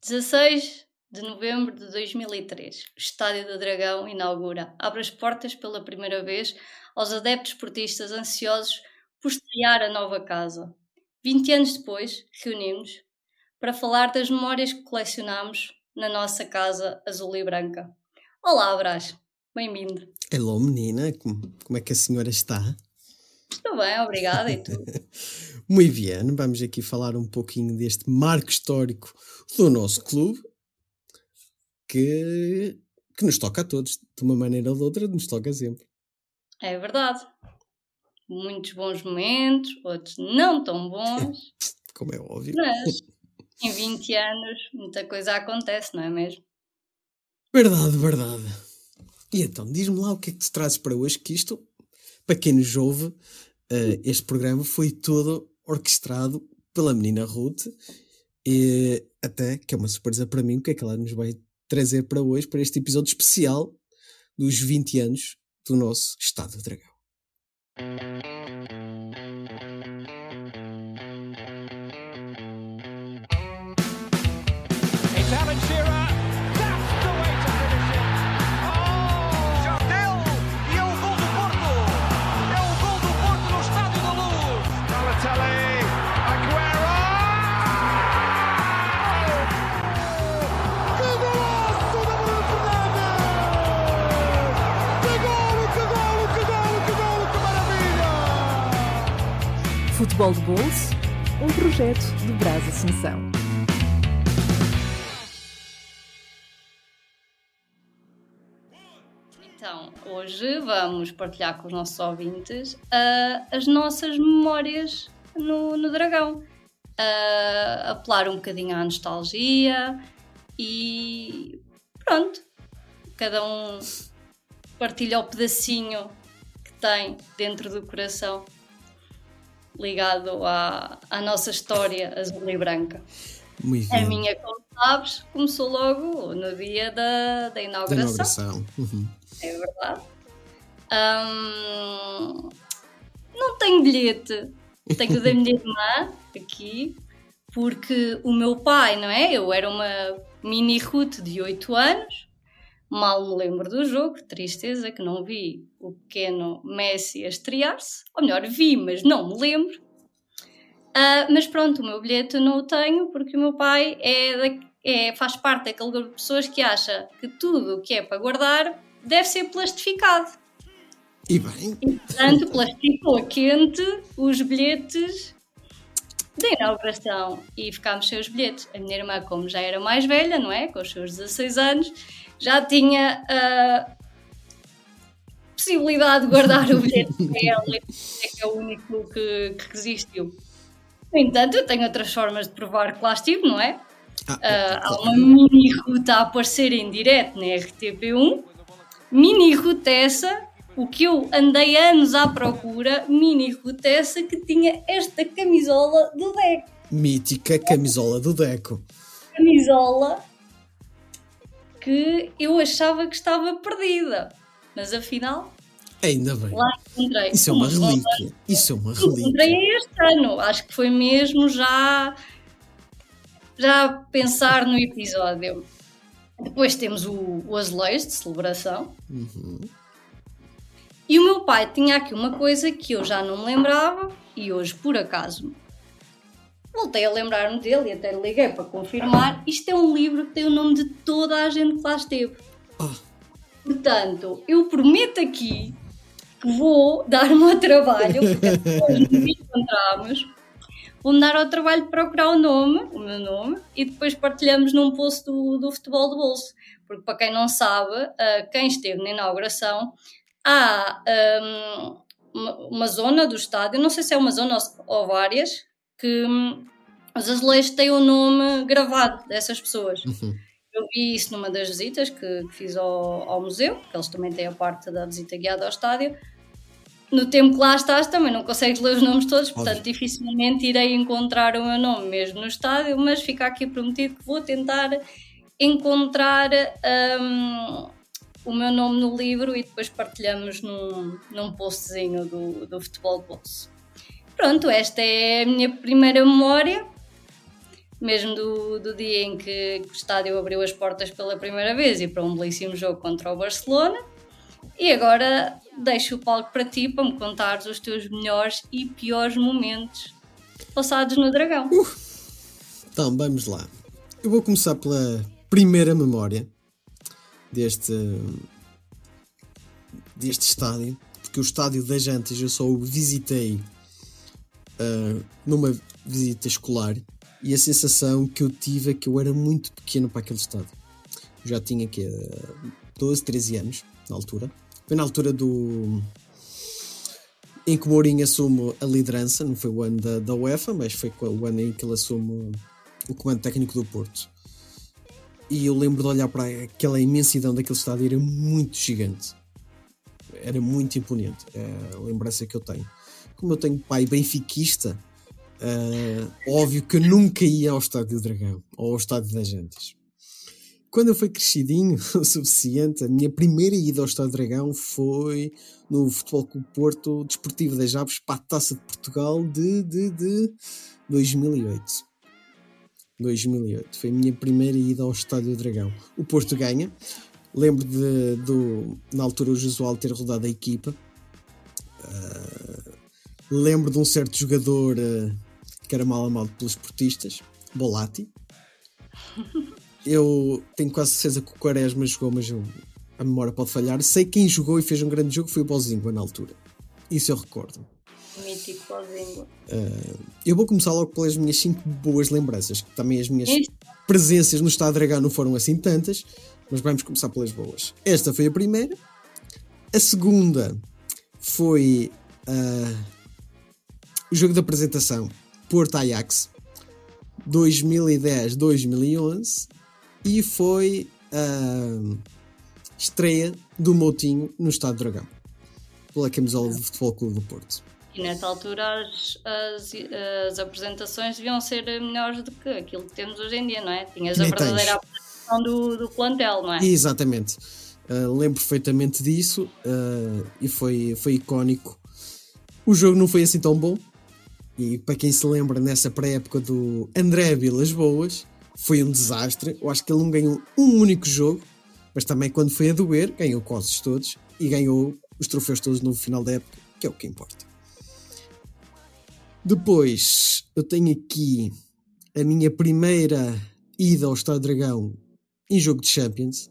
16 de novembro de 2003, o Estádio do Dragão inaugura, abre as portas pela primeira vez aos adeptos esportistas ansiosos por estrear a nova casa. 20 anos depois, reunimos para falar das memórias que colecionamos na nossa casa azul e branca. Olá, Brás, bem-vindo. Hello, menina, como é que a senhora está? Estou bem, obrigada, e tu? Muito bem, vamos aqui falar um pouquinho deste marco histórico do nosso clube, que, que nos toca a todos, de uma maneira ou de outra, nos toca sempre. É verdade. Muitos bons momentos, outros não tão bons. Como é óbvio. Mas em 20 anos muita coisa acontece, não é mesmo? Verdade, verdade. E então, diz-me lá o que é que te trazes para hoje, que isto, para quem nos ouve, uh, este programa foi todo orquestrado pela menina Ruth, e até, que é uma surpresa para mim, o que é que ela nos vai trazer para hoje, para este episódio especial dos 20 anos do nosso Estado do Dragão. Futebol de Bolso, um projeto de Brás Ascensão. Então, hoje vamos partilhar com os nossos ouvintes uh, as nossas memórias no, no Dragão. Uh, apelar um bocadinho à nostalgia e pronto, cada um partilha o pedacinho que tem dentro do coração ligado à, à nossa história azul e branca. Muito a minha, como sabes, começou logo no dia da, da inauguração. Da inauguração. Uhum. É verdade. Um, não tenho bilhete, tenho da minha irmã aqui, porque o meu pai, não é? Eu era uma mini Ruth de 8 anos Mal me lembro do jogo, tristeza que não vi o pequeno Messi a estrear-se. Ou melhor, vi, mas não me lembro. Uh, mas pronto, o meu bilhete não o tenho porque o meu pai é, é, faz parte daquele grupo de pessoas que acha que tudo o que é para guardar deve ser plastificado. E bem. E, portanto, plastificou a quente os bilhetes da inauguração e ficámos sem os bilhetes. A minha irmã, como já era mais velha, não é? Com os seus 16 anos, já tinha a possibilidade de guardar o bilhete dela, é que é o único que, que resistiu. No entanto, eu tenho outras formas de provar que lá estive, não é? Ah, uh, há uma mini ruta a aparecer em direto na RTP1, mini ruta essa, o que eu andei anos à procura, mini ruta essa que tinha esta camisola do Deco. Mítica camisola do Deco. Camisola que eu achava que estava perdida, mas afinal. Ainda bem. Lá encontrei. Isso é uma relíquia. Isso é uma relíquia. Encontrei este ano. Acho que foi mesmo já. Já pensar no episódio. Depois temos o, o azulejo de celebração. Uhum. E o meu pai tinha aqui uma coisa que eu já não me lembrava e hoje, por acaso, voltei a lembrar-me dele e até liguei para confirmar. Isto é um livro que tem o nome de toda a gente que lá esteve. Portanto, eu prometo aqui que vou dar-me ao trabalho, porque depois nos encontramos, vou-me dar ao trabalho de procurar o nome, o meu nome, e depois partilhamos num post do, do Futebol do Bolso. Porque, para quem não sabe, uh, quem esteve na inauguração, há um, uma, zona do estádio, não sei se é uma zona ou várias, que hum, os azulejos têm o nome gravado dessas pessoas. Uhum. Eu vi isso numa das visitas que, que fiz ao, ao, museu, porque eles também têm a parte da visita guiada ao estádio. No tempo que lá estás também não consegues ler os nomes todos, portanto Óbvio. dificilmente irei encontrar o meu nome mesmo no estádio, mas fica aqui prometido que vou tentar encontrar um, o meu nome no livro e depois partilhamos num, num postzinho do, do Futebol Bolso. Pronto, esta é a minha primeira memória. mesmo do, do dia em que o estádio abriu as portas pela primeira vez e para um belíssimo jogo contra o Barcelona. E agora deixo o palco para ti para me contares os teus melhores e piores momentos passados no Dragão. Uh, então, vamos lá. Eu vou começar pela primeira memória deste, deste estádio, porque o estádio das Jantas eu só o visitei uh, numa visita escolar e a sensação que eu tive é que eu era muito pequeno para aquele estádio. Eu já tinha que 12, 13 anos na altura. Foi na altura do em que Mourinho assume a liderança, não foi o ano da, da UEFA, mas foi o ano em que ele assume o comando técnico do Porto. E eu lembro de olhar para aquela imensidão daquele estádio, era muito gigante. Era muito imponente. É a lembrança que eu tenho. Como eu tenho pai benfiquista, Uh, óbvio que eu nunca ia ao Estádio do Dragão ou ao Estádio das Jantas. Quando eu fui crescidinho o suficiente, a minha primeira ida ao Estádio do Dragão foi no Futebol Clube Porto Desportivo das Aves para a Taça de Portugal de, de, de 2008. 2008. Foi a minha primeira ida ao Estádio Dragão. O Porto ganha. Lembro de, do, na altura, o Josual ter rodado a equipa. Uh, lembro de um certo jogador uh, que era mal amado pelos esportistas, Bolatti. Eu tenho quase certeza que o Quaresma jogou, mas eu, a memória pode falhar. Sei quem jogou e fez um grande jogo foi o Bozingua na altura. Isso eu recordo. Mítico Bozingua. Uh, eu vou começar logo pelas minhas 5 boas lembranças, que também as minhas Isso. presenças no Estado Dragão não foram assim tantas, mas vamos começar pelas boas. Esta foi a primeira. A segunda foi uh, jogo de apresentação Porto Ajax 2010-2011 e foi a estreia do Moutinho no Estado Dragão pela camisola do Futebol Clube do Porto. E nessa altura as, as, as, apresentações deviam ser melhores do que aquilo que temos hoje em dia, não é? Tinhas a verdadeira apresentação do, do plantel, não é? Exatamente. Uh, lembro perfeitamente disso uh, e foi, foi icónico. O jogo não foi assim tão bom, e para quem se lembra, nessa pré-época do André Vilas Boas, foi um desastre. Eu acho que ele não ganhou um único jogo, mas também quando foi a doer, ganhou quase todos e ganhou os troféus todos no final da época, que é o que importa. Depois, eu tenho aqui a minha primeira ida ao Estado Dragão em jogo de Champions.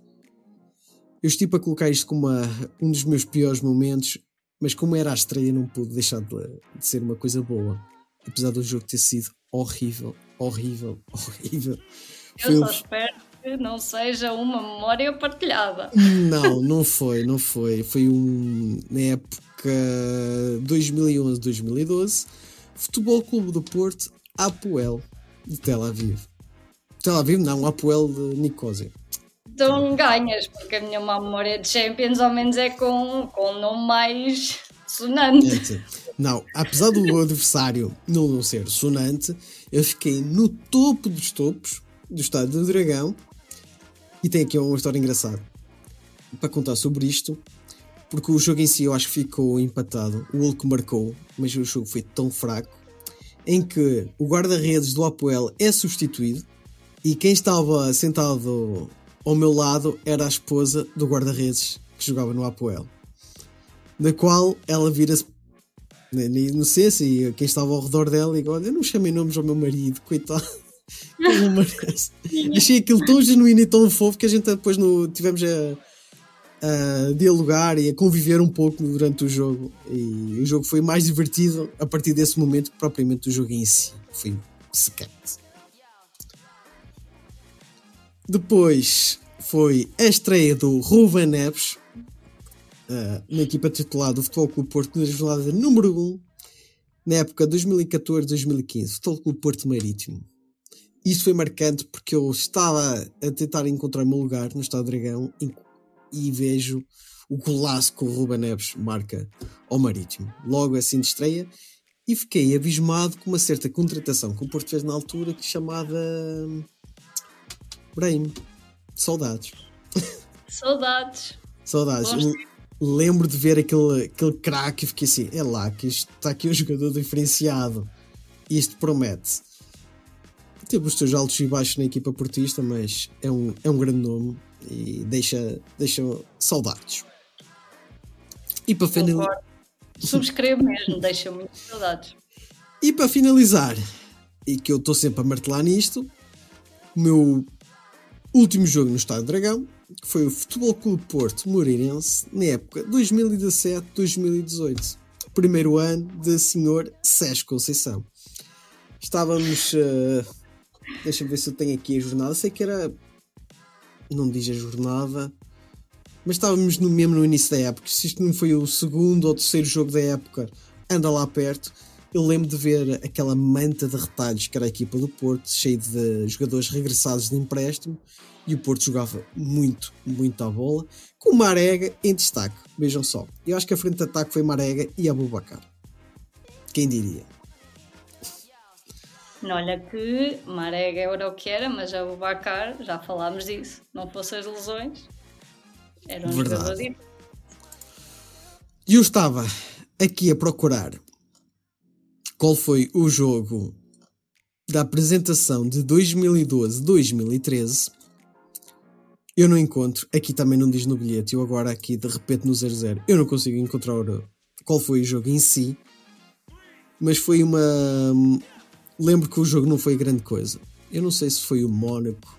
Eu estive a colocar isto como uma, um dos meus piores momentos, mas como era a estreia, não pude deixar de, de ser uma coisa boa apesar do jogo ter sido horrível, horrível, horrível. Eu só espero que não seja uma memória partilhada. Não, não foi, não foi. Foi um na época 2011-2012, Futebol Clube do Porto, Apoel de Tel Aviv. Tel Aviv não, Apoel de Nicosia. Então ganhas, porque a minha má memória de Champions ao menos é com, com um nome mais sonante. É, não, apesar do adversário não ser sonante, eu fiquei no topo dos topos do estádio do Dragão e tem aqui uma história engraçada para contar sobre isto, porque o jogo em si eu acho que ficou empatado. O Hulk marcou, mas o jogo foi tão fraco em que o guarda-redes do Apoel é substituído e quem estava sentado ao meu lado era a esposa do guarda-redes que jogava no Apoel, da qual ela vira-se na inocência e quem estava ao redor dela e olha, eu não chamei nomes ao meu marido, coitado. Como merece. Achei aquilo tão genuíno e tão fofo que a gente depois no, tivemos a, a, dialogar e a conviver um pouco durante o jogo. E o jogo foi mais divertido a partir desse momento que propriamente o jogo em si. Foi secante. Depois foi a estreia do Ruben Neves, uh, na equipa titular do Futebol Clube Porto na jornada número 1, na época 2014-2015, Futebol Clube Porto Marítimo. Isso foi marcante porque eu estava a tentar encontrar o meu lugar no Estado Dragão e, e vejo o golaço que o Ruben Neves marca ao Marítimo. Logo assim de estreia, e fiquei abismado com uma certa contratação que o Porto fez na altura chamada Brahim. Saudades. Saudades. Saudades lembro de ver aquele, aquele craque e fiquei assim: é lá, que isto, está aqui um jogador diferenciado. Isto promete. teve os seus altos e baixos na equipa portista, mas é um, é um grande nome e deixa, deixa saudades. E para, finalizar, Subscrevo mesmo, deixa muitas saudades. e para finalizar, e que eu estou sempre a martelar nisto, o meu último jogo no Estádio Dragão, foi o Futebol Clube Porto Moreirense, na época 2017-2018. Primeiro ano de senhor Sérgio Conceição. Estávamos. Uh, Deixa-me ver se eu tenho aqui a jornada. Sei que era. Não diz a jornada. Mas estávamos no mesmo no início da época. Se isto não foi o segundo ou terceiro jogo da época, anda lá perto. Eu lembro de ver aquela manta de retalhos que era a equipa do Porto, cheia de jogadores regressados de empréstimo, e o Porto jogava muito, muito à bola, com Marega em destaque. Vejam só, eu acho que a frente de ataque foi Marega e Abubacar. Quem diria? Olha que Marega era o que era, mas Abubacar, já falámos disso, não fossem as lesões, era um Verdade. jogador diferente. E eu estava aqui a procurar qual foi o jogo da apresentação de 2012-2013. Eu não encontro, aqui também não diz no bilhete, eu agora aqui de repente no 00, eu não consigo encontrar qual foi o jogo em si, mas foi uma. Lembro que o jogo não foi grande coisa. Eu não sei se foi o Mónaco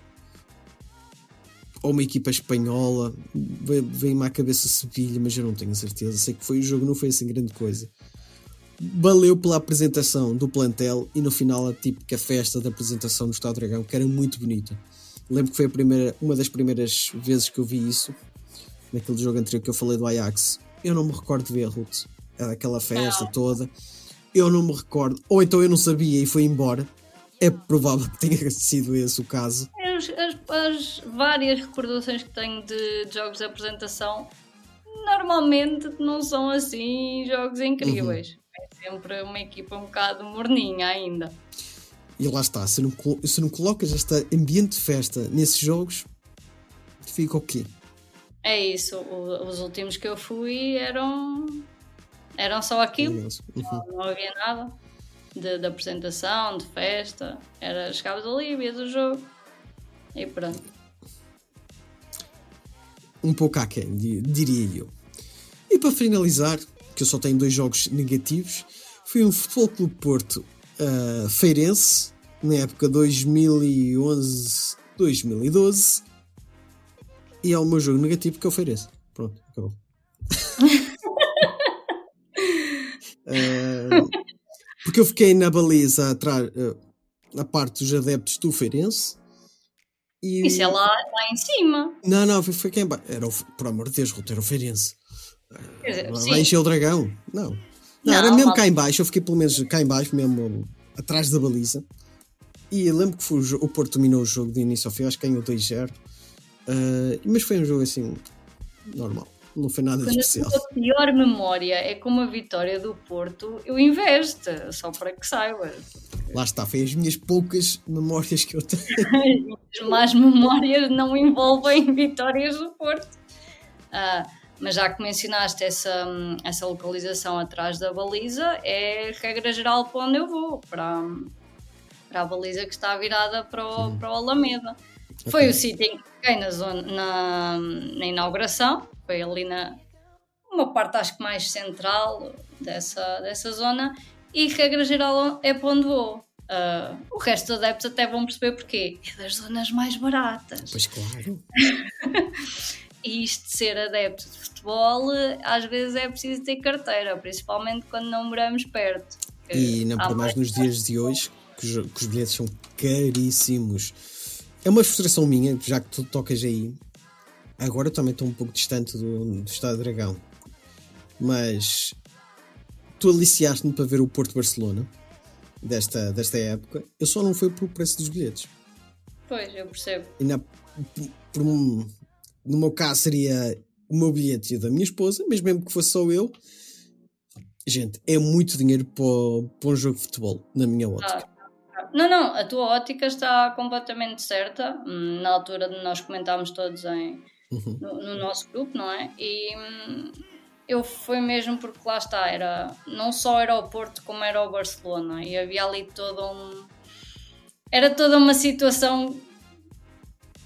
ou uma equipa espanhola, Ve- vem-me à cabeça Sevilha, mas eu não tenho certeza. Sei que foi o jogo, não foi assim grande coisa. Valeu pela apresentação do plantel e no final a típica festa da apresentação do Estado Dragão, que era muito bonita. Lembro que foi a primeira, uma das primeiras vezes que eu vi isso, naquele jogo anterior que eu falei do Ajax. Eu não me recordo de ver a Ruth, aquela festa toda. Eu não me recordo, ou então eu não sabia e foi embora. É provável que tenha sido esse o caso. As, as- as várias recordações que tenho de jogos de apresentação normalmente não são assim jogos incríveis. É sempre uma equipa um bocado morninha ainda. E lá está, se não, se não colocas este ambiente de festa nesses jogos, fica o quê? É isso, o- os últimos que eu fui eram, eram só aquilo, Uhum. não havia nada de, de apresentação, de festa. Era, chegavas ali, vias o jogo e pronto. Um pouco aquém, di- diria eu. E para finalizar, que eu só tenho dois jogos negativos, foi um Futebol Clube Porto ah, Feirense, na época 2011-2012, e é o meu jogo negativo que é o Feirense. Pronto, acabou. Ah, porque eu fiquei na baliza atrás, na parte dos adeptos do Feirense. E... Isso é lá, lá em cima. Não, não, foi, foi quem. Era o, por amor de Deus, Ruto, era o Feirense. Dizer, sim, encher o dragão? Não. Não, Não, era mesmo mal- cá em baixo, eu fiquei pelo menos cá em baixo, mesmo atrás da baliza. E eu lembro que foi o, Porto dominou o jogo de início ao fim, acho que ganhou 2-0. Ah, mas foi um jogo assim, normal. Não foi nada Quando a especial. tua pior memória é como a vitória do Porto, eu investo, só para que saibas. Lá está, foi as minhas poucas memórias que eu tenho. As más memórias não envolvem vitórias do Porto. Ah, mas já que mencionaste essa, essa localização atrás da baliza, é regra geral para onde eu vou, para, para a baliza que está virada para o, para o Alameda. Foi Ok. o sítio em que fiquei na, zona, na, na inauguração, foi ali na uma parte acho que mais central dessa, dessa zona e regra geral é para onde vou. Ah, o resto dos adeptos até vão perceber porquê. É das zonas mais baratas. Pois claro. E isto de ser adepto de futebol, às vezes é preciso ter carteira, principalmente quando não moramos perto. E não por mais nos dias de hoje, que os, que os bilhetes são caríssimos. É uma frustração minha, já que tu tocas aí. Agora eu também estou um pouco distante do, do Estado Dragão. Mas tu aliciaste-me para ver o Porto Barcelona desta, desta época. Eu só não fui pelo preço dos bilhetes. Pois, eu percebo. E na, por um- no meu caso seria o meu bilhete e o da minha esposa, mas mesmo que fosse só eu. Gente, é muito dinheiro para, para um jogo de futebol, na minha ótica. Não, não, a tua ótica está completamente certa. Hum, Na altura de nós comentámos todos em, Uhum. no, no nosso grupo, não é? E hum, eu fui mesmo porque lá está, era não só era o Porto como era o Barcelona e havia ali todo um, era toda uma situação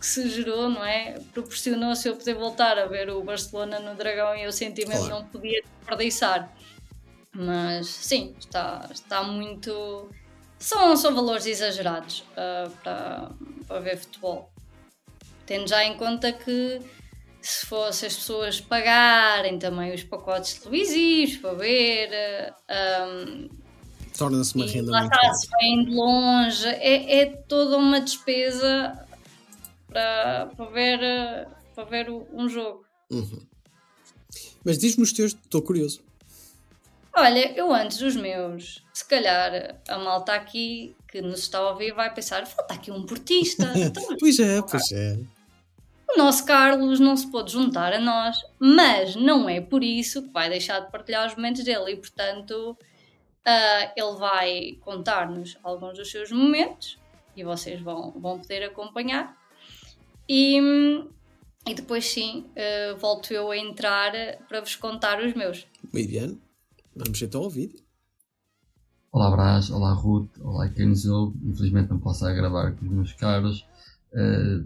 que se gerou, não é? Proporcionou-se eu poder voltar a ver o Barcelona no Dragão e eu senti mesmo Claro. não podia desperdiçar. Mas sim, está, está muito. São, são valores exagerados ah, para, para ver futebol. Tendo já em conta que se fosse as pessoas pagarem também os pacotes televisivos para ver, ah, Torna-se uma renda lá muito está, se vem de longe, é, é toda uma despesa para, para ver, para ver um jogo. Mas diz-me os teus, estou curioso. Olha, eu antes dos meus, se calhar a malta aqui que nos está a ouvir vai pensar: falta aqui um portista. Então, Pois é, pois é. o nosso Carlos não se pôde juntar a nós, mas não é por isso que vai deixar de partilhar os momentos dele e, portanto, ah, ele vai contar-nos alguns dos seus momentos e vocês vão, vão poder acompanhar. E, e depois, sim, ah, volto eu a entrar para vos contar os meus. Muito bem. Vamos então ao vídeo. Olá Brás, olá Ruth, olá quem nos ouve. Infelizmente não posso gravar com os meus caros eh,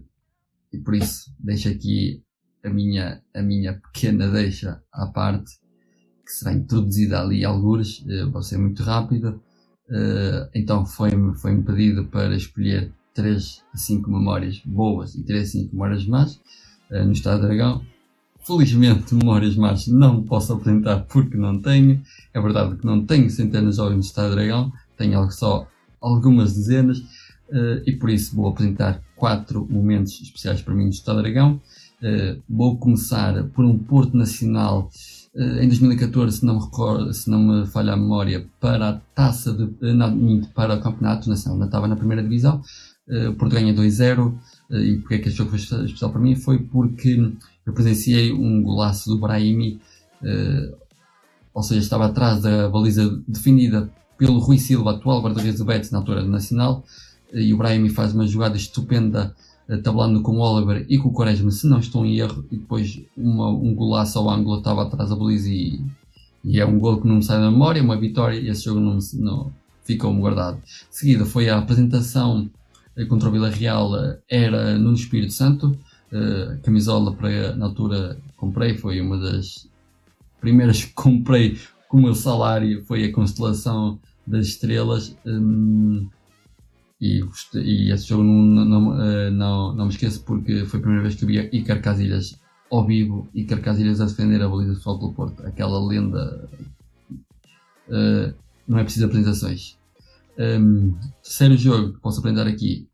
e por isso deixo aqui a minha, a minha pequena deixa à parte que será introduzida ali algures, eh, vai ser muito rápida. Eh, então foi-me foi pedido para escolher 3 a 5 memórias boas e 3 a 5 memórias más eh, no Estado Dragão. Felizmente, memórias más não posso apresentar porque não tenho. É verdade que não tenho centenas de jogos no Estado Dragão, tenho só algumas dezenas eh, e por isso vou apresentar quatro momentos especiais para mim no Estado Dragão. Eh, vou começar por um Porto Nacional em 2014, se não, me recordo, se não me falha a memória, para a taça de, não, para o Campeonato Nacional, ainda estava na primeira divisão. O Porto ganha 2-0 eh, e porque é que este jogo foi espe- especial para mim? Foi porque eu presenciei um golaço do Brahimi eh, ou seja, estava atrás da baliza definida pelo Rui Silva, atual guarda-redes do Betis na altura do Nacional, e o Brahimi faz uma jogada estupenda, tabelando com o Oliver e com o Quaresma, se não estou em erro, e depois uma, um golaço ao ângulo estava atrás da baliza e, e é um gol que não me sai da memória, uma vitória, e esse jogo não, não ficou-me guardado. De seguida foi a apresentação contra o Vila Real, eh, era no Espírito Santo, eh, a camisola para, na altura comprei, foi uma das primeiras que comprei com o meu salário foi a Constelação das Estrelas. Hum, e, e esse jogo não, não, eh, não, não me esqueço porque foi a primeira vez que eu vi Icar Casilhas ao vivo Icar Casilhas a defender a baliza do Futebol Clube Porto aquela lenda. Eh, não é preciso apresentações Hum, terceiro jogo que posso apresentar aqui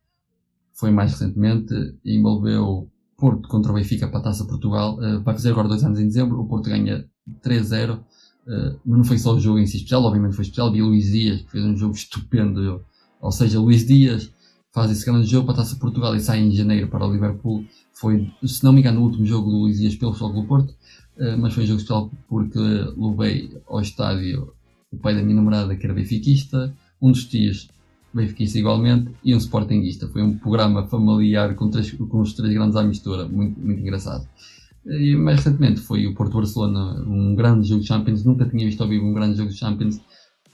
foi mais recentemente envolveu Porto contra o Benfica para a Taça Portugal. Eh, vai fazer agora dois anos em dezembro. O Porto ganha 3-0. eh, mas não foi só o jogo em si especial, obviamente foi especial. Vi Luís Dias, que fez um jogo estupendo. Ou seja, Luís Dias faz esse grande jogo para a Taça Portugal e sai em janeiro para o Liverpool. Foi, se não me engano, o último jogo do Luís Dias pelo Futebol do Porto. eh, mas foi um jogo especial porque levei ao estádio o pai da minha namorada, que era benfiquista, um dos tios benfiquista igualmente e um sportinguista. Foi um programa familiar com, três, com os três grandes à mistura, muito, muito engraçado. E mais recentemente foi o Porto Barcelona, um grande jogo de Champions. Nunca tinha visto ao vivo um grande jogo de Champions.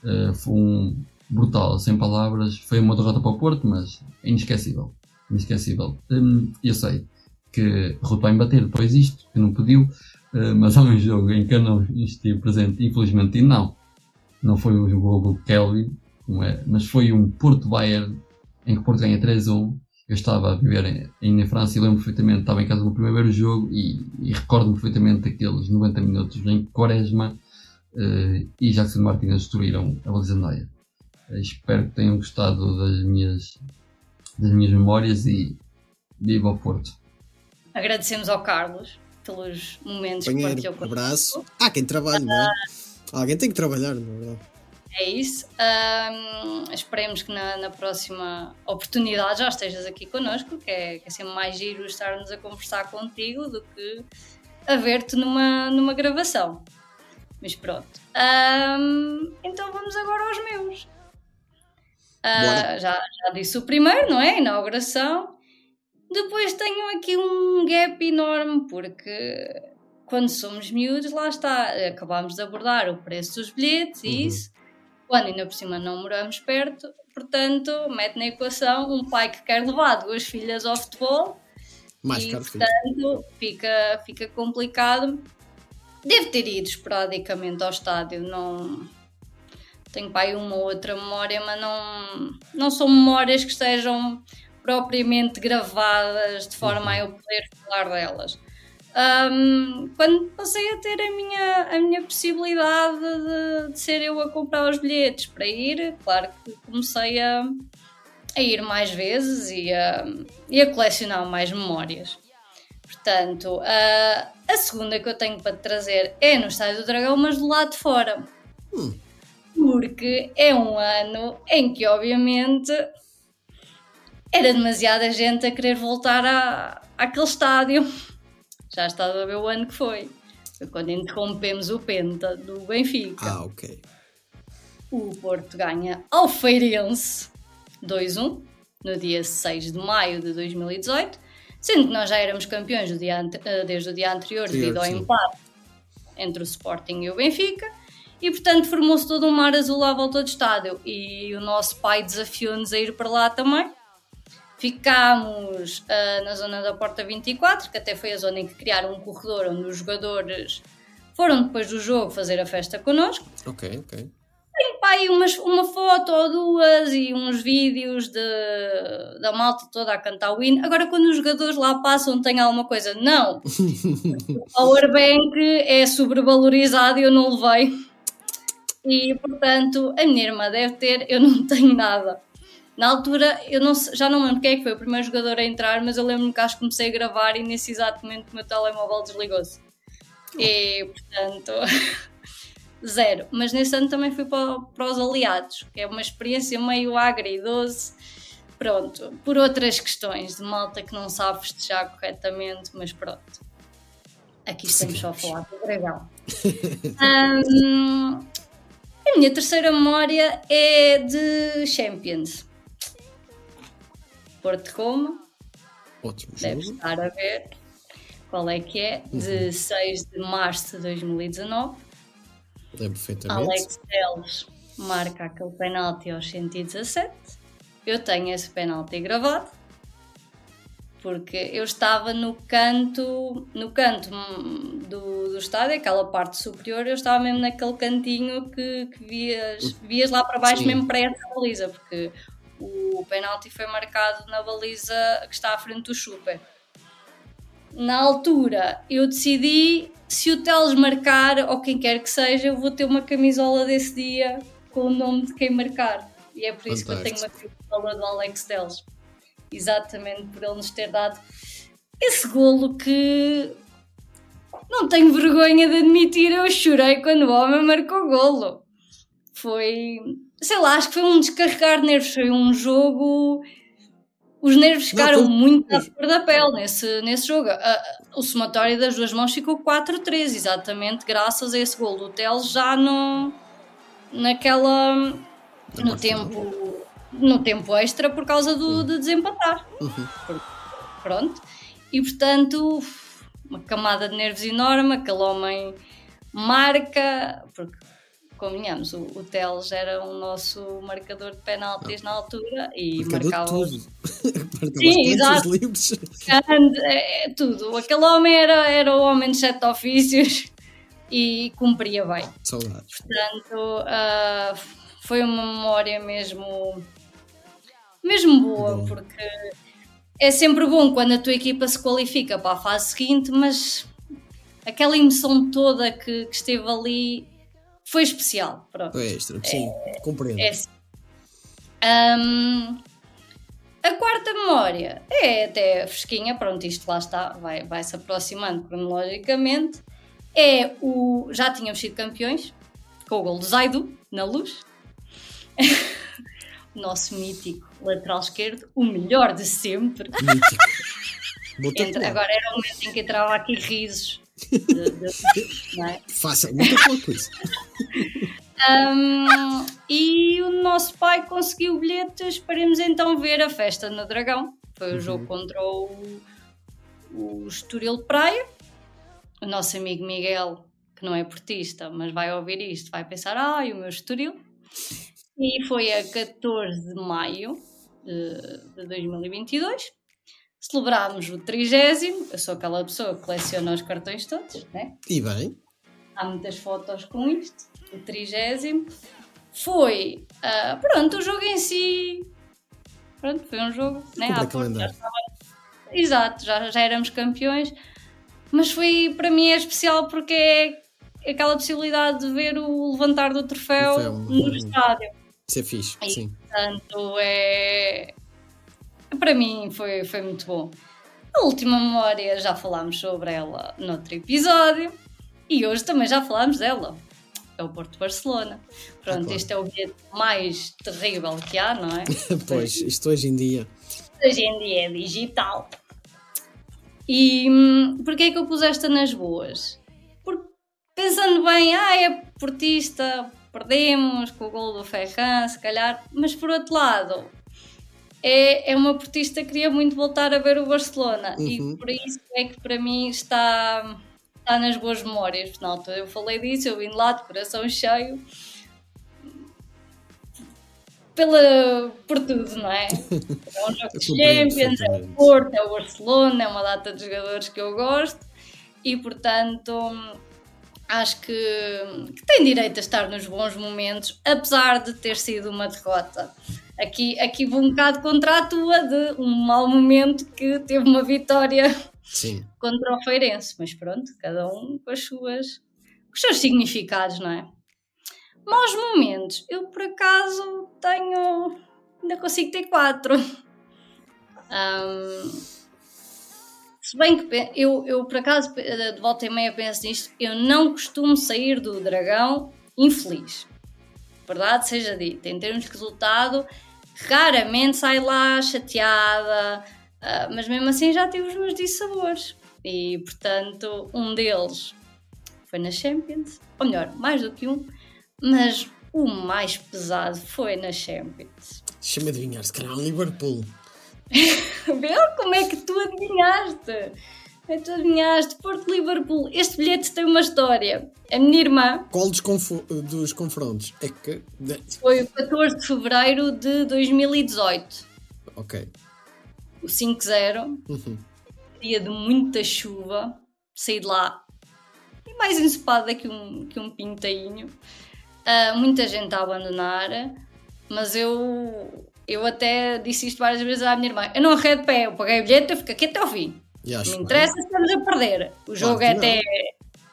Eh, foi um brutal, sem palavras. Foi uma derrota para o Porto, mas é inesquecível. Inesquecível. Hum, eu sei que Ruto vai bater depois isto, que não pediu, eh, mas há um jogo em que eu não estive presente, infelizmente, e não. Não foi o jogo do Kelvin, é, mas foi um Porto Bayern em que o Porto ganha 3-1. Eu estava a viver em- ainda em França e lembro perfeitamente, estava em casa no primeiro o jogo e, e recordo-me perfeitamente aqueles 90 minutos em que Quaresma eh, e Jackson Martínez destruíram a baliza de. Eh, espero que tenham gostado das minhas, das minhas memórias e viva ao Porto. Agradecemos ao Carlos pelos momentos que Companheiro, partilhou connosco. abraço. Há quem trabalhe, não é? Alguém tem que trabalhar, não é verdade? É isso. Ahm, esperemos que na, na próxima oportunidade já estejas aqui connosco, que é, que é sempre mais giro estarmos a conversar contigo do que a ver-te numa, numa gravação. Mas pronto. Ahm, então vamos agora aos meus. Bora. já, já disse o primeiro, não é? Inauguração. Depois tenho aqui um gap enorme, porque quando somos miúdos, lá está, acabámos de abordar o preço dos bilhetes e Uhum. isso. Quando ainda por cima não moramos perto, portanto, mete na equação um pai que quer levar duas filhas ao futebol Mais e, portanto, fica, fica complicado. Devo ter ido esporadicamente ao estádio, não tenho pai uma ou outra memória, mas não, não são memórias que estejam propriamente gravadas de forma a eu poder falar delas. Ahm, quando passei a ter a minha, a minha possibilidade de, de ser eu a comprar os bilhetes para ir, claro que comecei a, a ir mais vezes e a, e a colecionar mais memórias. Portanto, a, a segunda que eu tenho para te trazer é no Estádio do Dragão, mas do lado de fora. Hum. Porque é um ano em que, obviamente, era demasiada gente a querer voltar à, àquele estádio. Já estás a ver o ano que foi. Foi quando interrompemos o Penta do Benfica. Ah, ok. O Porto ganha ao Feirense 2-1 no dia 6 de maio de 2018, sendo que nós já éramos campeões dia eh, desde o dia anterior devido ao empate entre o Sporting e o Benfica. E portanto formou-se todo um mar azul à volta do estádio e o nosso pai desafiou-nos a ir para lá também. Ficámos ah, na zona da Porta 24, que até foi a zona em que criaram um corredor onde os jogadores foram depois do jogo fazer a festa connosco Ok, ok. pá, aí umas, uma foto ou duas e uns vídeos de, da malta toda a cantar o hino. Agora, quando os jogadores lá passam, tem alguma coisa? Não! o powerbank é sobrevalorizado e eu não levei. E, portanto, a minha irmã deve ter, eu não tenho nada. Na altura, eu não, já não lembro quem é que foi o primeiro jogador a entrar, mas eu lembro-me que acho que comecei a gravar e nesse exato momento o meu telemóvel desligou-se. E, portanto, zero. Mas nesse ano também fui para, para os aliados, que é uma experiência meio agridoce. Pronto, por outras questões de malta que não sabe festejar corretamente, mas pronto. Aqui estamos só a falar do dragão. Hum, a minha terceira memória é de Champions. Porto Roma, Ótimo deve jogo. estar a ver qual é que é, de 6 de março de 2019. Lembro perfeitamente. Alex Teles marca aquele penalti aos 117. Eu tenho esse penalti gravado porque eu estava no canto, no canto hum, do, do estádio, aquela parte superior, eu estava mesmo naquele cantinho que, que vias, vias lá para baixo, Sim. mesmo para essa baliza, porque o penalti foi marcado na baliza que está à frente do Super. Na altura, eu decidi se o Teles marcar, ou quem quer que seja, eu vou ter uma camisola desse dia com o nome de quem marcar. E é por isso que eu tenho uma Fantástico. camisola do Alex Teles. Exatamente por ele nos ter dado esse golo que não tenho vergonha de admitir, eu chorei quando o homem marcou golo. Foi, sei lá, acho que foi um descarregar de nervos, foi um jogo. Os nervos ficaram foi- muito à flor da pele nesse, nesse jogo. O somatório das duas mãos ficou 4-3, exatamente graças a esse gol do Teles já no, naquela. Na no tempo, no tempo extra por causa do, de desempatar. Uhum. Pronto. E portanto, uma camada de nervos enorme, aquele homem marca, porque convenhamos, o, o Teles era o nosso marcador de penaltis na altura e Marcador marcava tudo. Marcava Sim, exato. livres. grande, é, é tudo. Aquele homem era, era o homem de sete ofícios e cumpria bem. Saudades. Portanto, ah, foi uma memória mesmo, mesmo boa, Bom. porque é sempre bom quando a tua equipa se qualifica para a fase seguinte, mas aquela emoção toda que, que esteve ali foi especial. Pronto. É extra. Sim, compreendo. É assim. Ahm, a quarta memória é até fresquinha, pronto, isto lá está, vai, vai se aproximando cronologicamente. É o. Já tínhamos sido campeões com o gol do Zaidu na luz. o nosso mítico lateral esquerdo, o melhor de sempre. Mítico. Tatuar. agora era o momento em que entrava aqui risos. Faça muita coisa. Um, e o nosso pai conseguiu bilhete. Esperemos então ver a festa no Dragão. Foi o jogo contra o, o Estoril de Praia. O nosso amigo Miguel, que não é portista, mas vai ouvir isto, vai pensar: ai, o meu Estoril. E foi a 14 de maio de, de 2022. Celebrámos o trigésimo. Eu sou aquela pessoa que coleciona os cartões todos, né? E bem, Há muitas fotos com isto. O trigésimo. Foi, ah, pronto, o jogo em si. Pronto, foi um jogo, né? Calendário. já estava- Exato, já, já éramos campeões. Mas foi, para mim, é especial porque é aquela possibilidade de ver o levantar do troféu Troféu. no Uhum. estádio. isso é fixe. Aí. Sim. Portanto, é. Para mim foi, foi muito bom. A última memória já falámos sobre ela noutro episódio e hoje também já falámos dela. É o Porto Barcelona. Pronto, claro. este é o bilhete mais terrível que há, não é? Pois, isto hoje em dia. Hoje em dia é digital. E hum, porquê é que eu pus esta nas boas? Porque pensando bem, ah, é portista, perdemos com o gol do Ferran, se calhar, mas por outro lado, é, é uma portista que queria muito voltar a ver o Barcelona Uhum. e por isso é que para mim está, está nas boas memórias. Na altura eu falei disso, eu vim lá de coração cheio. Pela, por tudo, não é? É um jogo de Champions, é o. Porto, é o Barcelona, é uma data de jogadores que eu gosto e, portanto, acho que, que tem direito a estar nos bons momentos, apesar de ter sido uma derrota. Aqui, aqui vou um bocado contra a tua de um mau momento que teve uma vitória Sim. contra o Feirense, mas pronto, cada um com as suas com os seus significados, não é? Maus momentos, eu por acaso tenho ainda consigo ter quatro. Ahm, se bem que eu, eu por acaso pe- de volta e meia penso nisto, eu não costumo sair do dragão infeliz. Verdade seja dita, em termos de resultado, raramente saio lá chateada, ah, mas mesmo assim já tive os meus dissabores. E portanto, um deles foi na Champions, ou melhor, mais do que um, mas o mais pesado foi na Champions. Deixa-me adivinhar, se calhar Liverpool. Vê como é que tu adivinhaste? Como é tu adivinhaste? Porto Liverpool. Este bilhete tem uma história. A minha irmã Qual dos, dos confrontos? É que. de- foi o 14 de fevereiro de 2018. Ok. O 5-0. Uhum. dia de muita chuva, saí de lá e mais ensopada que um, que um pintainho. Ah, muita gente a abandonar, mas eu, eu até disse isto várias vezes à minha irmã: eu não arredo pé, eu paguei o bilhete, eu fico aqui até ao fim. E me interessa se estamos a perder. O jogo que é até,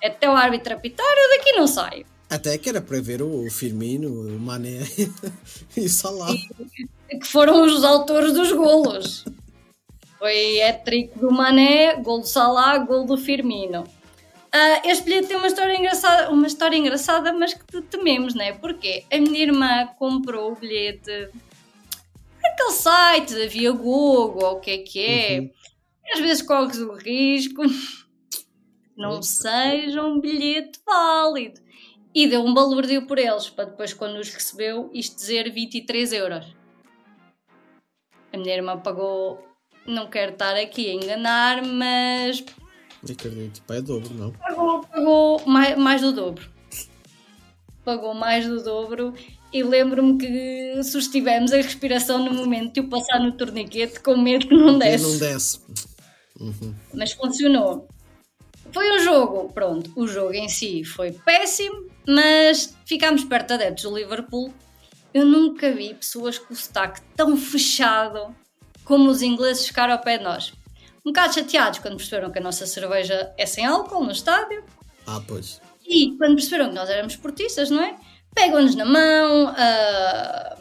é até o árbitro apitar, eu daqui não saio. Até que era para ver o Firmino, o Mané e o Salah. que foram os autores dos golos. Foi hat-trick do Mané, gol do Salah, gol do Firmino. Ah, este bilhete tem uma história engraçada, uma história engraçada, mas que te- tememos, não é? Porque a minha irmã comprou o bilhete naquele site da Viagogo, ou o que é que é. Uhum. Às vezes corres o risco não seja um bilhete válido. E deu um balúrdio por eles, para depois, quando os recebeu, isto dizer 23 euros. A minha irmã pagou, não quero estar aqui a enganar, mas Acredito, pá, é dobro, não? pagou, pagou mais, mais do dobro. Pagou mais do dobro. E lembro-me que sustivemos a respiração no momento de o passar no torniquete com medo que não E desse. não desce. Uhum. mas funcionou. Foi um jogo, pronto, o jogo em si foi péssimo, mas ficámos perto adeptos do Liverpool. Eu nunca vi pessoas com o sotaque tão fechado como os ingleses ficaram ao pé de nós. Um bocado chateados quando perceberam que a nossa cerveja é sem álcool no estádio Ah, pois. e quando perceberam que nós éramos esportistas, não é? Pegam-nos na mão, ah,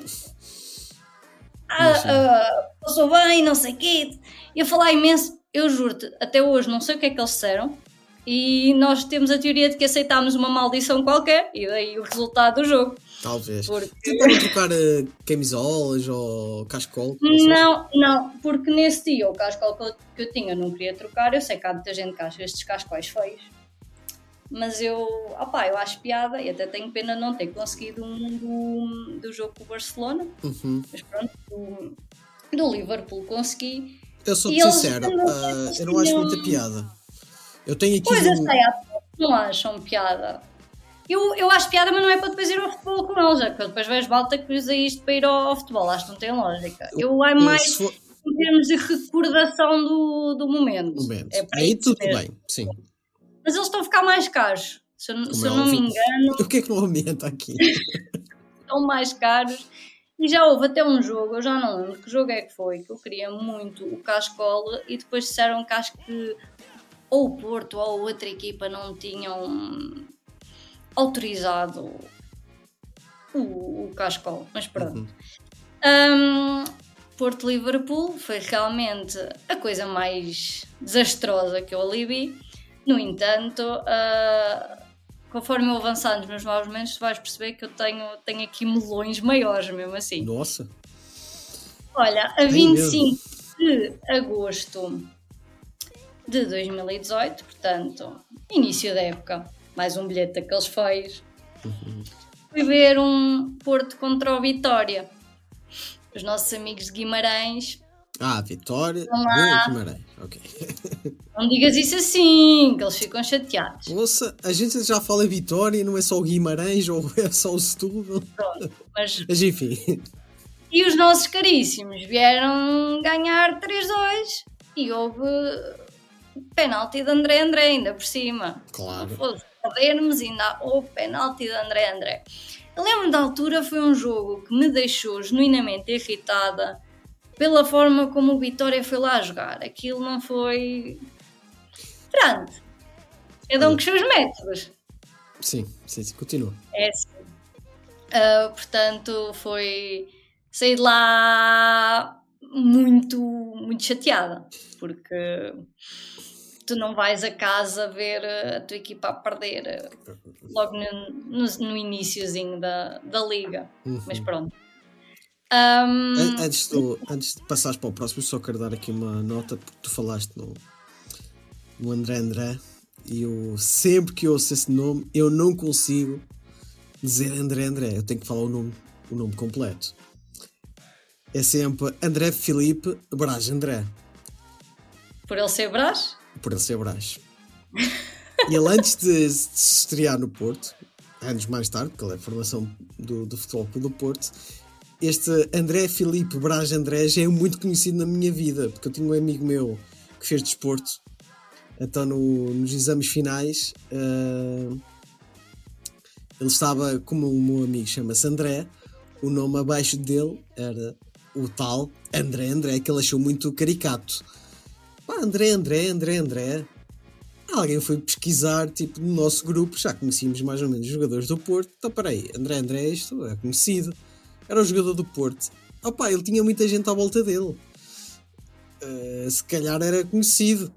ah, ah, passou bem, não sei o quê. E a falar imenso, eu juro-te, até hoje não sei o que é que eles disseram. E nós temos a teoria de que aceitámos uma maldição qualquer e daí o resultado do jogo. Talvez. Porque... Tentaram trocar eh, camisolas ou cascol? não. Não, não, porque nesse dia o cascol que eu, que eu tinha eu não queria trocar. Eu sei que há muita gente que acha estes cascóis feios, mas eu, opá, eu acho piada e até tenho pena não ter conseguido um do, do jogo com o Barcelona, Uhum. mas pronto, do, do Liverpool consegui. Eu sou sincero, ah, eu não acho muita piada. Eu tenho aqui Pois eu um- sei, há pessoas que não acham piada, Eu, eu acho piada, mas não é para depois ir ao futebol com eles, é porque eu depois vejo balta que usa isto para ir ao, ao futebol, acho que não tem lógica. Eu é mais for- em termos de recordação do, do momento. momento. É Aí tudo mesmo. bem, sim. Mas eles estão a ficar mais caros. Se eu, se é eu não me engano, O que é que não aumenta aqui? estão mais caros. E já houve até um jogo, eu já não lembro que jogo é que foi, que eu queria muito o Cascola e depois disseram que acho que ou o Porto ou outra equipa não tinham autorizado o, o Cascola, mas pronto. Uhum. Um, Porto-Liverpool foi realmente a coisa mais desastrosa que eu ali vi. No entanto, ah, conforme eu avançar nos meus maus momentos, tu vais perceber que eu tenho, tenho aqui melões maiores, mesmo assim. Nossa, Olha, a 25 de agosto de 2018, portanto, início da época, mais um bilhete daqueles feios, fui ver um Porto contra o Vitória. Os nossos amigos de Guimarães, ah, Vitória, Olá. Guimarães, ok. não digas isso assim, que eles ficam chateados. Moça, a gente já fala Vitória, não é só o Guimarães ou é só o Setúbal. Pronto, mas Mas enfim, E os nossos caríssimos vieram ganhar 3-2 e houve penalti de André André ainda por cima. Claro. Se fosse ainda houve penalti de André André. Eu lembro da altura foi um jogo que me deixou genuinamente irritada pela forma como o Vitória foi lá jogar. Aquilo não foi. Pronto. Cada um com os seus métodos. sim, sim, sim, continua. É assim. Ah, portanto, foi. Saí de lá muito, muito chateada, porque tu não vais a casa ver a tua equipa a perder eh, logo no, no, no iníciozinho da, da liga. Uhum. Mas pronto. An- Antes de, antes de passares para o próximo, só quero dar aqui uma nota, porque tu falaste no, no André André, e eu sempre que ouço esse nome, eu não consigo dizer André André, eu tenho que falar o nome, o nome completo. É sempre André Filipe Brás André, por ele ser Brás? por ele ser Brás. E ele antes de, de se estrear no Porto, anos mais tarde, porque ele é formação do, do Futebol do Porto, este André Filipe Brás André já é muito conhecido na minha vida, porque eu tinha um amigo meu que fez desporto, então no- nos exames finais ah, ele estava, como o meu amigo chama-se André, o nome abaixo dele era o tal André André, que ele achou muito caricato. Pá, André André, André André. Alguém foi pesquisar, tipo, no nosso grupo, já conhecíamos mais ou menos os jogadores do Porto. Então, peraí, André André, isto é conhecido. Era o jogador do Porto. Opá, ele tinha muita gente à volta dele. Eh, se calhar era conhecido.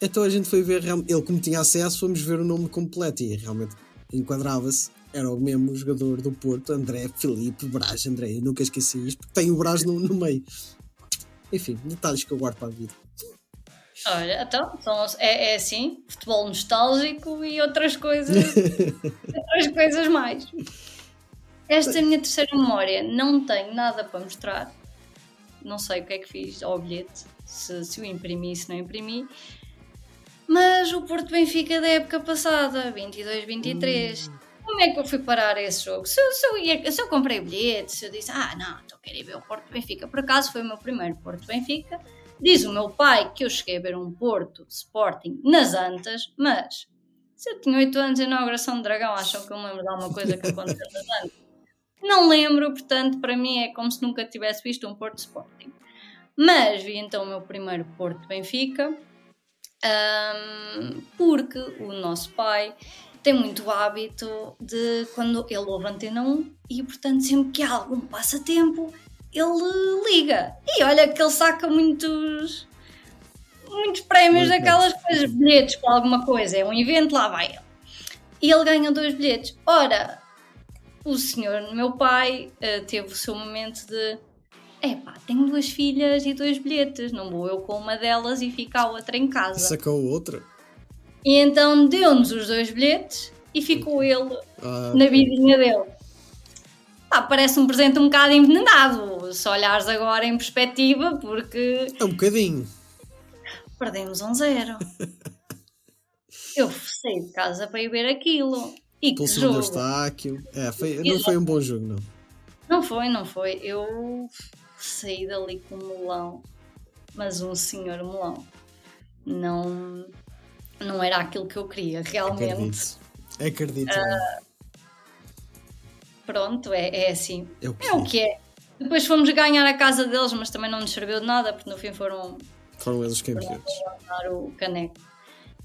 Então a gente foi ver, ele como tinha acesso, fomos ver o nome completo e realmente enquadrava-se. Era o mesmo jogador do Porto, André Filipe Brás André. Eu nunca esqueci isto, porque tem o Brás no, no meio. Enfim, detalhes que eu guardo para a vida. Olha, então, são, é, é assim, futebol nostálgico e outras coisas, outras coisas mais. Esta é a minha terceira memória, não tenho nada para mostrar. Não sei o que é que fiz ao bilhete, se, se o imprimi, se não imprimi. Mas o Porto Benfica da época passada, 22-23. Como é que eu fui parar a esse jogo? Se, eu- se eu, ia- se eu comprei bilhete, se eu disse, ah, não, então quero ir ver o Porto Benfica. Por acaso foi o meu primeiro Porto Benfica. Diz o meu pai que eu cheguei a ver um Porto Sporting nas Antas, mas se eu tinha 8 anos de inauguração de Dragão, acham que eu me lembro de alguma coisa que aconteceu nas Antas? Não lembro, portanto, para mim é como se nunca tivesse visto um Porto Sporting. Mas vi então o meu primeiro Porto Benfica, ahm, porque o nosso pai tem muito hábito de quando ele ouve Antena 1 e, portanto, sempre que há algum passatempo, ele liga. E olha que ele saca muitos. Muitos prémios Muito daquelas coisas, bilhetes para alguma coisa, é um evento, lá vai ele. E ele ganha dois bilhetes. Ora, o senhor, meu pai, eh, teve o seu momento de epá, tenho duas filhas e dois bilhetes, não vou eu com uma delas e ficar a outra em casa. Sacou outra. E então deu-nos os dois bilhetes e ficou ele Ah, na vidinha dele. Pá, parece um presente um bocado envenenado, se olhares agora em perspectiva, porque é um bocadinho. perdemos um zero. Eu saí de casa para ir ver aquilo. E que segundo jogo! Eustáquio. É, foi, não foi um bom jogo, não. Não foi, não foi. Eu saí dali com um melão, mas um senhor melão. Não, não era aquilo que eu queria, realmente. Acredito. Acredito. Ah, Pronto, é, é assim. é o que É o que é. Depois fomos ganhar a casa deles, mas também não nos serviu de nada, porque no fim foram Foram eles os campeões. o caneco.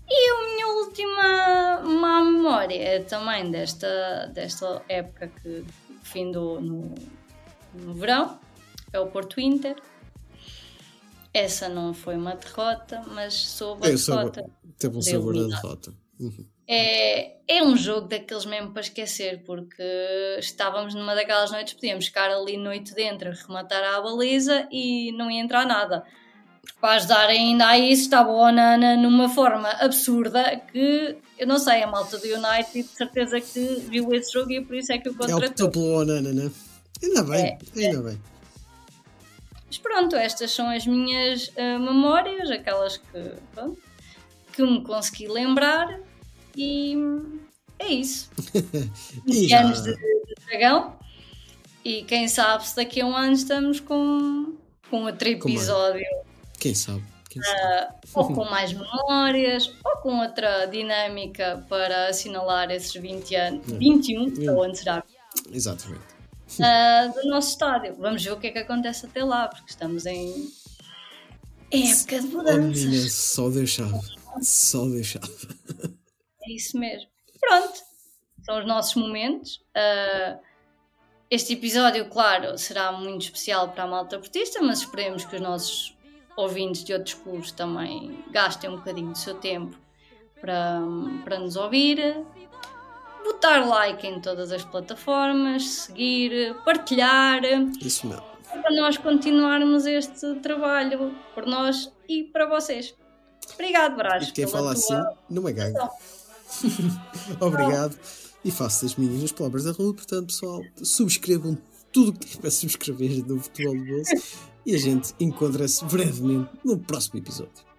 E a minha última má memória é também desta, desta época que findou no, no verão, é o Porto Inter. Essa não foi uma derrota, mas soube a derrota. teve um sabor da derrota. Uhum. É, é um jogo daqueles mesmo para esquecer, porque estávamos numa daquelas noites, podíamos ficar ali noite dentro, rematar a baliza e não ia entrar nada. Para ajudar ainda a isso, estava o Onana numa forma absurda que eu não sei, a malta do United de certeza que viu esse jogo e por isso é que o É contratou. optou pelo Onana, né? Ainda bem, É, ainda bem. Mas pronto, estas são as minhas ah, memórias, aquelas que, pronto, que me consegui lembrar e é isso. E 20 já, anos de, de dragão e quem sabe se daqui a um ano estamos com, com outro mais. Quem sabe? Quem Ah. sabe? ou com mais memórias ou com outra dinâmica para assinalar esses 20 anos, 21, ou onde será, Exatamente. ah, do nosso estádio. Vamos ver o que é que acontece até lá, porque estamos em época de mudanças. só Deus sabe. Só sabe. É isso mesmo. Pronto, são os nossos momentos. Ah, este episódio, claro, será muito especial para a malta portista, mas esperemos que os nossos ouvintes de outros clubes também gastem um bocadinho do seu tempo para, para nos ouvir. Botar like em todas as plataformas, seguir, partilhar, Isso mesmo. para nós continuarmos este trabalho por nós e para vocês. Obrigado, Brás. E quem fala assim, não é gangue. Obrigado. E faço das minhas as palavras da rua. Portanto, pessoal, subscrevam tudo o que tem para subscrever no Futebol do Bolso. E a gente encontra-se brevemente no próximo episódio.